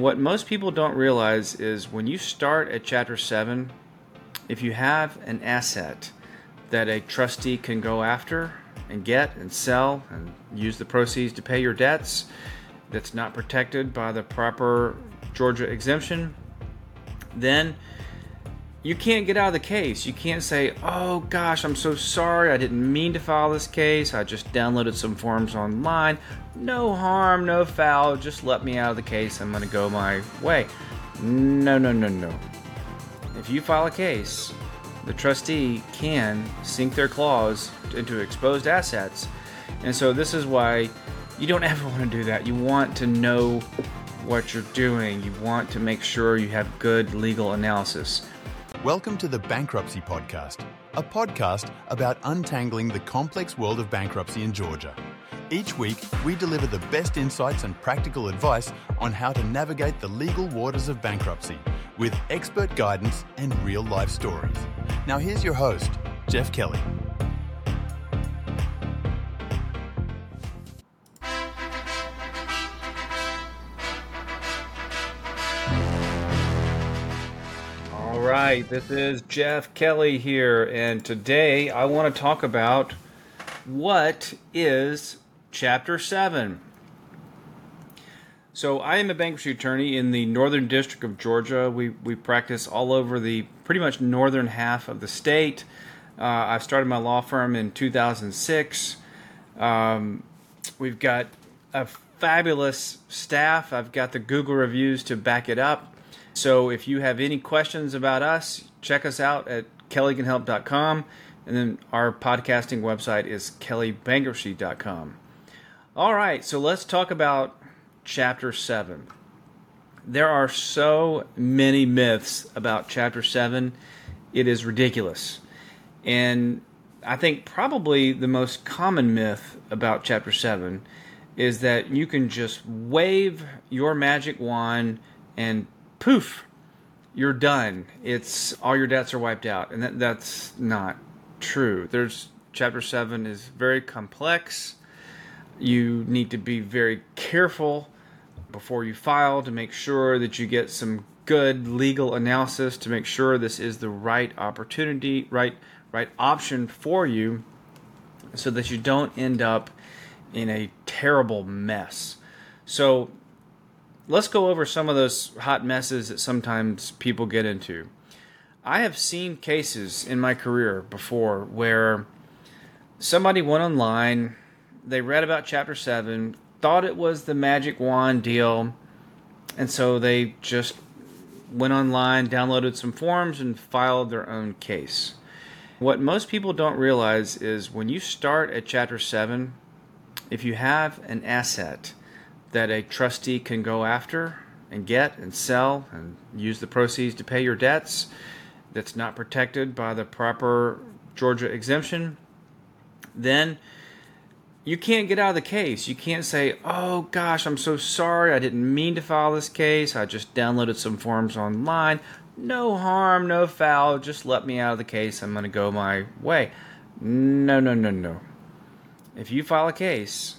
What most people don't realize is when you start at Chapter 7, if you have an asset that a trustee can go after and get and sell and use the proceeds to pay your debts that's not protected by the proper Georgia exemption, then you can't get out of the case. You can't say, oh gosh, I'm so sorry, I didn't mean to file this case. I just downloaded some forms online. No harm, no foul, just let me out of the case. I'm going to go my way. No, no, no, no. If you file a case, the trustee can sink their claws into exposed assets. And so this is why you don't ever want to do that. You want to know what you're doing. You want to make sure you have good legal analysis. Welcome to the Bankruptcy Podcast, a podcast about untangling the complex world of bankruptcy in Georgia. Each week, we deliver the best insights and practical advice on how to navigate the legal waters of bankruptcy with expert guidance and real life stories. Now, here's your host, Jeff Kelly. Right, this is Jeff Kelly here, and today I want to talk about what is Chapter 7. So, I am a bankruptcy attorney in the Northern District of Georgia. We, we practice all over the pretty much northern half of the state. Uh, I started my law firm in 2006. Um, we've got a fabulous staff. I've got the Google reviews to back it up. So if you have any questions about us, check us out at kellycanhelp.com. And then our podcasting website is kellybankruptcy.com. All right, so let's talk about Chapter 7. There are so many myths about Chapter 7, it is ridiculous. And I think probably the most common myth about Chapter 7 is that you can just wave your magic wand and poof, you're done. It's all your debts are wiped out, and that, that's not true. There's chapter seven is very complex. You need to be very careful before you file to make sure that you get some good legal analysis to make sure this is the right opportunity, right right option for you so that you don't end up in a terrible mess. So let's go over some of those hot messes that sometimes people get into. I have seen cases in my career before where somebody went online, they read about Chapter 7, thought it was the magic wand deal, and so they just went online, downloaded some forms, and filed their own case. What most people don't realize is when you start at Chapter 7, if you have an asset, that a trustee can go after and get and sell and use the proceeds to pay your debts that's not protected by the proper Georgia exemption, then you can't get out of the case. You can't say, oh gosh, I'm so sorry, I didn't mean to file this case, I just downloaded some forms online. No harm, no foul, just let me out of the case, I'm going to go my way. No, no, no, no. If you file a case,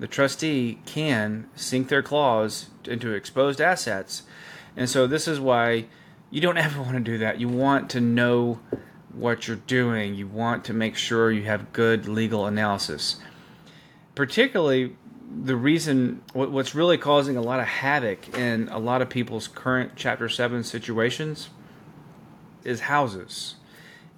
the trustee can sink their claws into exposed assets. And so this is why you don't ever want to do that. You want to know what you're doing. You want to make sure you have good legal analysis. Particularly the reason what's really causing a lot of havoc in a lot of people's current chapter 7 situations is houses.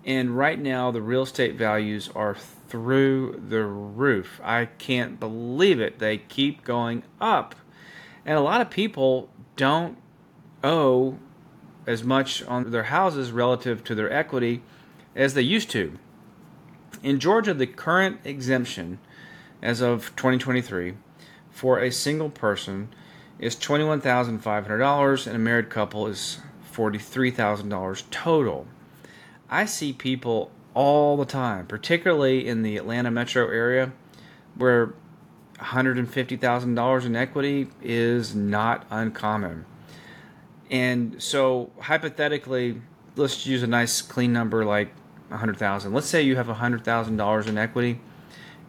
And right now the real estate values are through the roof. I can't believe it. They keep going up. And a lot of people don't owe as much on their houses relative to their equity as they used to. In Georgia, the current exemption as of 2023 for a single person is $21,500 and a married couple is $43,000 total. I see people all the time, particularly in the Atlanta metro area, where $150,000 in equity is not uncommon. And so, hypothetically, let's use a nice clean number like 100,000. Let's say you have $100,000 in equity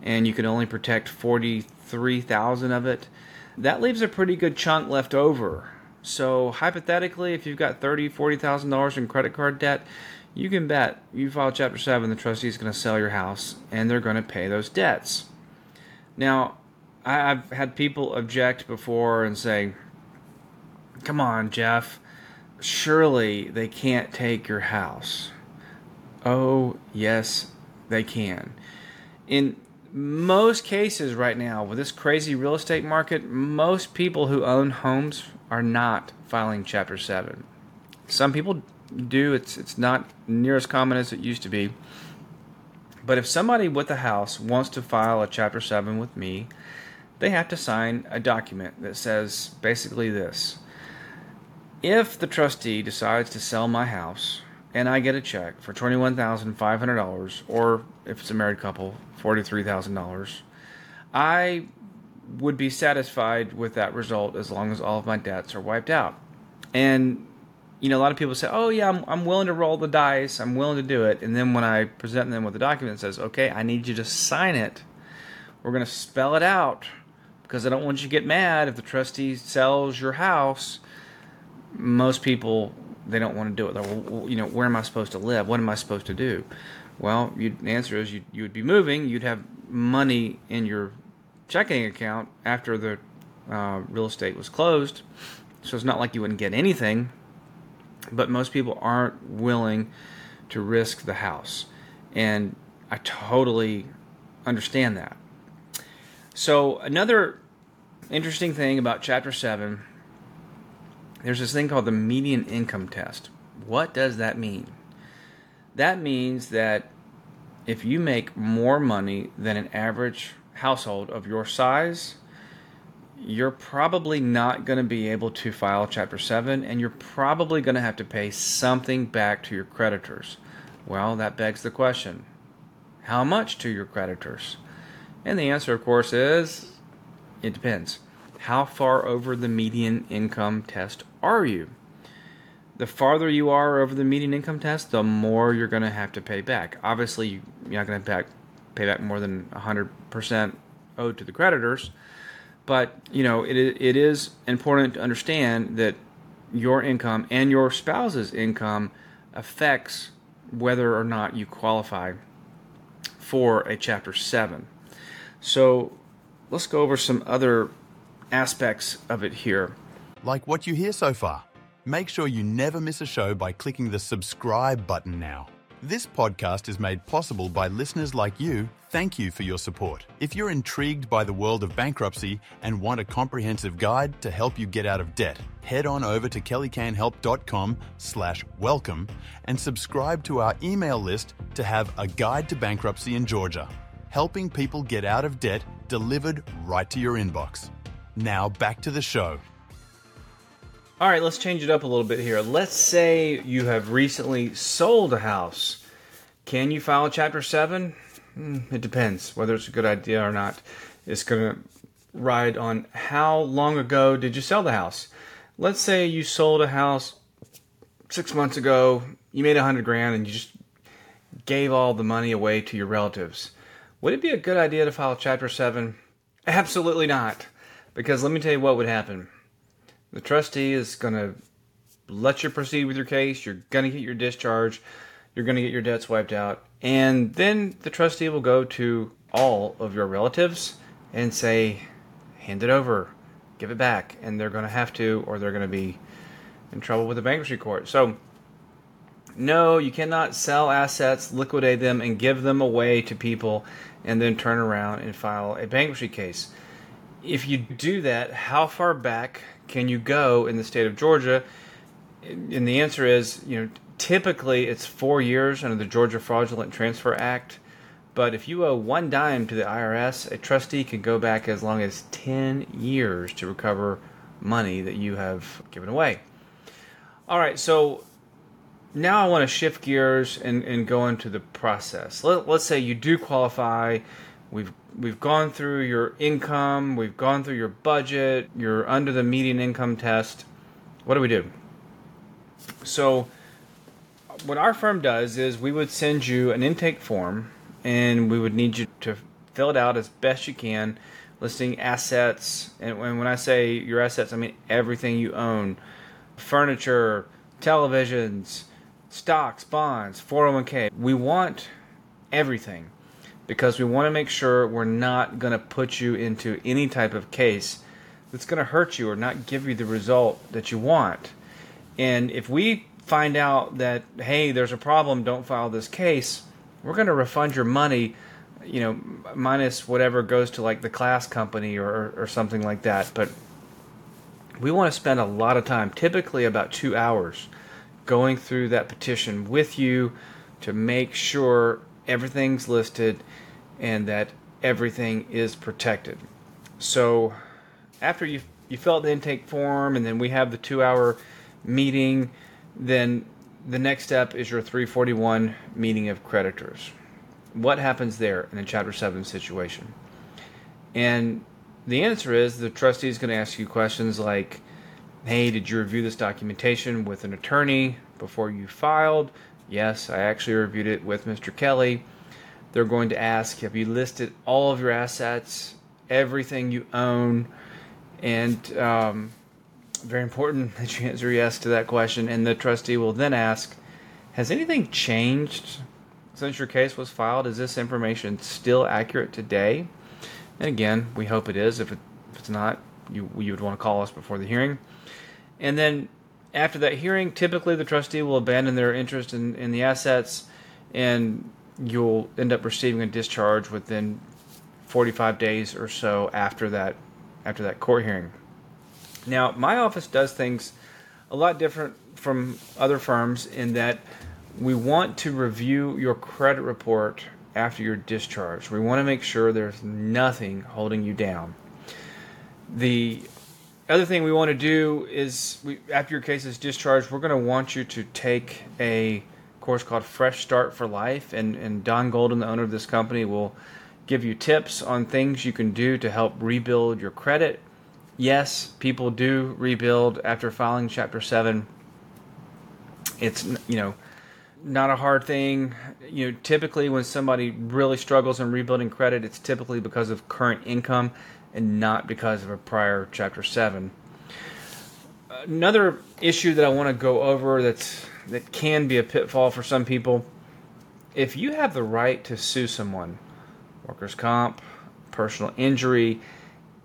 and you can only protect 43,000 of it. That leaves a pretty good chunk left over So hypothetically, if you've got $30,000, $40,000 in credit card debt, you can bet you file Chapter Seven, the trustee is going to sell your house, and they're going to pay those debts. Now, I've had people object before and say, "Come on, Jeff, surely they can't take your house." Oh, yes, they can. In most cases right now with this crazy real estate market, most people who own homes are not filing chapter 7. Some people do. It's it's not near as common as it used to be. But if somebody with a house wants to file a chapter 7 with me, they have to sign a document that says basically this. If the trustee decides to sell my house and I get a check for $21,500 or if it's a married couple, $43,000, I would be satisfied with that result as long as all of my debts are wiped out. And you know, a lot of people say, "Oh yeah, I'm, I'm willing to roll the dice. I'm willing to do it." And then when I present them with a document says, "Okay, I need you to sign it," we're going to spell it out because I don't want you to get mad if the trustee sells your house. Most people they don't want to do it. They're, well, you know, where am I supposed to live? What am I supposed to do? Well, the answer is you you would be moving. You'd have money in your checking account after the uh, real estate was closed. So it's not like you wouldn't get anything. But most people aren't willing to risk the house, and I totally understand that. So another interesting thing about Chapter Seven there's this thing called the median income test. What does that mean? That means that if you make more money than an average household of your size, you're probably not going to be able to file Chapter 7 and you're probably going to have to pay something back to your creditors. Well, that begs the question how much to your creditors? And the answer, of course, is it depends. How far over the median income test are you? The farther you are over the median income test, the more you're going to have to pay back. Obviously, you're not going to pay back, more than 100% owed to the creditors. But, you know, it, it is important to understand that your income and your spouse's income affects whether or not you qualify for a Chapter 7. So let's go over some other aspects of it here. Like what you hear so far. Make sure you never miss a show by clicking the subscribe button now. This podcast is made possible by listeners like you. Thank you for your support. If you're intrigued by the world of bankruptcy and want a comprehensive guide to help you get out of debt, head on over to kellycanhelp.com slash welcome and subscribe to our email list to have a guide to bankruptcy in Georgia, helping people get out of debt delivered right to your inbox. Now back to the show. All right, let's change it up a little bit here. Let's say you have recently sold a house. Can you file Chapter 7? Hmm, it depends whether it's a good idea or not. It's going to ride on how long ago did you sell the house. Let's say you sold a house six months ago, you made a hundred grand, and you just gave all the money away to your relatives. Would it be a good idea to file Chapter 7? Absolutely not. Because let me tell you what would happen. The trustee is going to let you proceed with your case. You're going to get your discharge. You're going to get your debts wiped out. And then the trustee will go to all of your relatives and say, hand it over, give it back. And they're going to have to, or they're going to be in trouble with the bankruptcy court. So, no, you cannot sell assets, liquidate them, and give them away to people and then turn around and file a bankruptcy case if you do that, how far back can you go in the state of Georgia? And the answer is, you know, typically it's four years under the Georgia Fraudulent Transfer Act. But if you owe one dime to the IRS, a trustee can go back as long as 10 years to recover money that you have given away. All right, so now I want to shift gears and, and go into the process. Let, let's say you do qualify, we've we've gone through your income, we've gone through your budget, you're under the median income test. What do we do? So, what our firm does is we would send you an intake form and we would need you to fill it out as best you can, listing assets. And when I say your assets, I mean everything you own furniture, televisions, stocks, bonds, 401k. We want everything because we want to make sure we're not going to put you into any type of case that's going to hurt you or not give you the result that you want. And if we find out that, hey, there's a problem, don't file this case, we're going to refund your money, you know, minus whatever goes to like the class company or, or something like that. But we want to spend a lot of time, typically about two hours, going through that petition with you to make sure everything's listed and that everything is protected. So after you you fill out the intake form and then we have the two hour meeting, then the next step is your 341 meeting of creditors. What happens there in a Chapter 7 situation? And the answer is the trustee is going to ask you questions like, hey, did you review this documentation with an attorney before you filed? Yes, I actually reviewed it with Mr. Kelly. They're going to ask, have you listed all of your assets, everything you own? And um, very important that you answer yes to that question. And the trustee will then ask, has anything changed since your case was filed? Is this information still accurate today? And again, we hope it is. If, it, if it's not, you, you would want to call us before the hearing. And then after that hearing, typically the trustee will abandon their interest in, in the assets and you'll end up receiving a discharge within 45 days or so after that after that court hearing. Now, my office does things a lot different from other firms in that we want to review your credit report after your discharge. We want to make sure there's nothing holding you down. The other thing we want to do is we, after your case is discharged, we're going to want you to take a course called Fresh Start for Life, and, and Don Golden, the owner of this company, will give you tips on things you can do to help rebuild your credit. Yes, people do rebuild after filing Chapter 7. It's, you know, not a hard thing. You know, typically when somebody really struggles in rebuilding credit, it's typically because of current income and not because of a prior Chapter 7. Another issue that I want to go over that's that can be a pitfall for some people. If you have the right to sue someone, workers' comp, personal injury,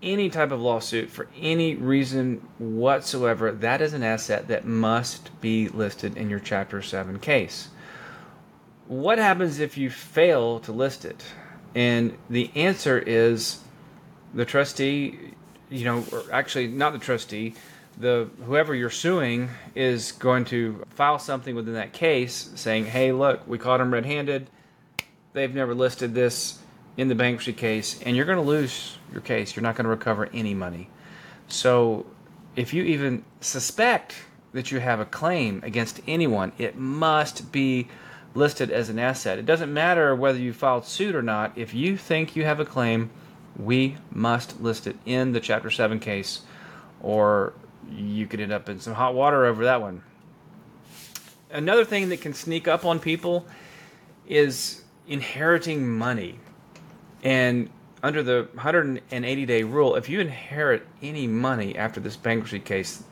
any type of lawsuit for any reason whatsoever, that is an asset that must be listed in your Chapter 7 case. What happens if you fail to list it? And the answer is the trustee, you know, or actually not the trustee, the whoever you're suing is going to file something within that case saying, "Hey, look, we caught them red-handed. They've never listed this in the bankruptcy case, and you're going to lose your case. You're not going to recover any money." So, if you even suspect that you have a claim against anyone, it must be listed as an asset. It doesn't matter whether you filed suit or not. If you think you have a claim, we must list it in the Chapter 7 case, or you could end up in some hot water over that one. Another thing that can sneak up on people is inheriting money. And under the 180 day rule, if you inherit any money after this bankruptcy case,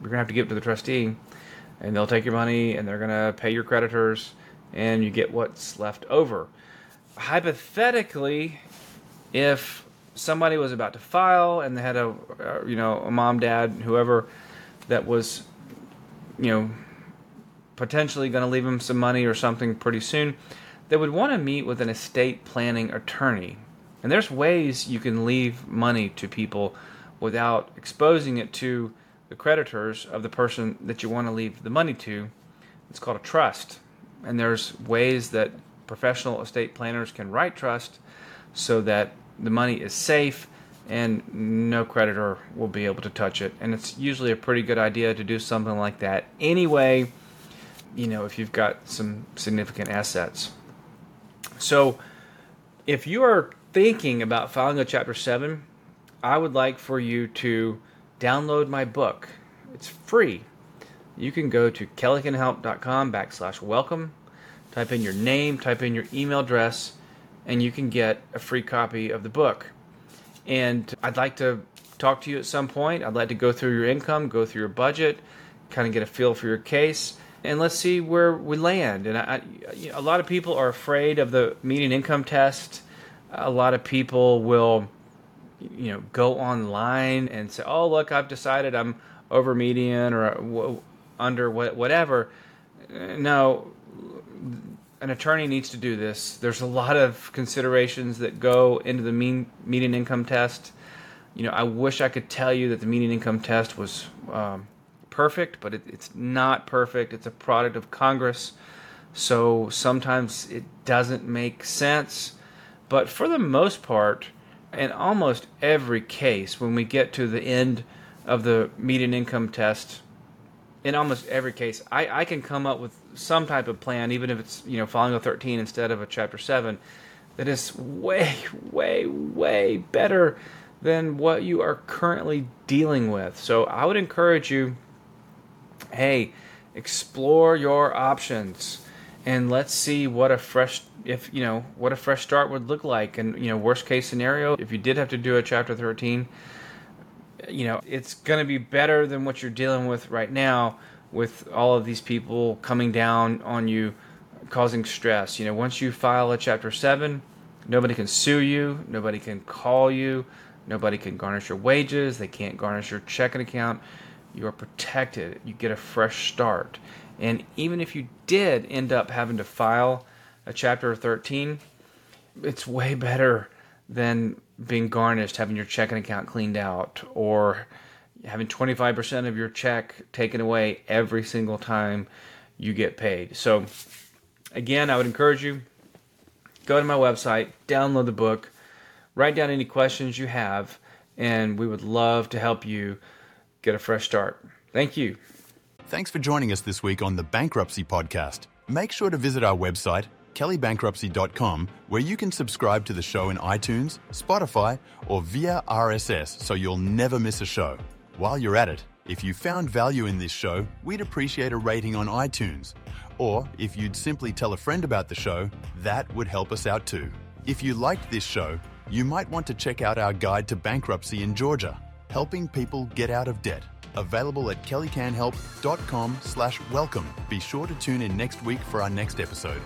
you're going to have to give it to the trustee, and they'll take your money and they're going to pay your creditors, and you get what's left over. Hypothetically, if somebody was about to file and they had a, you know, a mom, dad, whoever that was, you know, potentially going to leave them some money or something pretty soon, they would want to meet with an estate planning attorney. And there's ways you can leave money to people without exposing it to the creditors of the person that you want to leave the money to. It's called a trust. And there's ways that professional estate planners can write trust so that the money is safe and no creditor will be able to touch it. And it's usually a pretty good idea to do something like that anyway, you know, if you've got some significant assets. So, if you are thinking about filing a Chapter 7, I would like for you to download my book. It's free. You can go to kellycanhelp.com backslash welcome, type in your name, type in your email address, and you can get a free copy of the book. And I'd like to talk to you at some point. I'd like to go through your income, go through your budget, kind of get a feel for your case, and let's see where we land. And I, you know, a lot of people are afraid of the median income test. A lot of people will, you know, go online and say, "Oh, look, I've decided I'm over median or uh, under whatever." No, an attorney needs to do this. There's a lot of considerations that go into the mean median income test. You know, I wish I could tell you that the median income test was um, perfect, but it, it's not perfect. It's a product of Congress, so sometimes it doesn't make sense. But for the most part, in almost every case, when we get to the end of the median income test, in almost every case, I, I can come up with some type of plan, even if it's you know following a 13 instead of a chapter 7, that is way, way, way better than what you are currently dealing with. So I would encourage you, hey, explore your options and let's see what a fresh if you know what a fresh start would look like and you know worst case scenario if you did have to do a chapter 13 you know, it's going to be better than what you're dealing with right now with all of these people coming down on you, causing stress. You know, once you file a Chapter 7, nobody can sue you, nobody can call you, nobody can garnish your wages, they can't garnish your checking account. You are protected. You get a fresh start. And even if you did end up having to file a Chapter 13, it's way better than being garnished, having your checking account cleaned out, or having 25% of your check taken away every single time you get paid. So, again, I would encourage you go to my website, download the book, write down any questions you have, and we would love to help you get a fresh start. Thank you. Thanks for joining us this week on the Bankruptcy Podcast. Make sure to visit our website kellybankruptcy.com, where you can subscribe to the show in iTunes, Spotify, or via RSS so you'll never miss a show. While you're at it, if you found value in this show, we'd appreciate a rating on iTunes. Or if you'd simply tell a friend about the show, that would help us out too. If you liked this show, you might want to check out our guide to bankruptcy in Georgia, helping people get out of debt. Available at kellycanhelp.com slash welcome. Be sure to tune in next week for our next episode.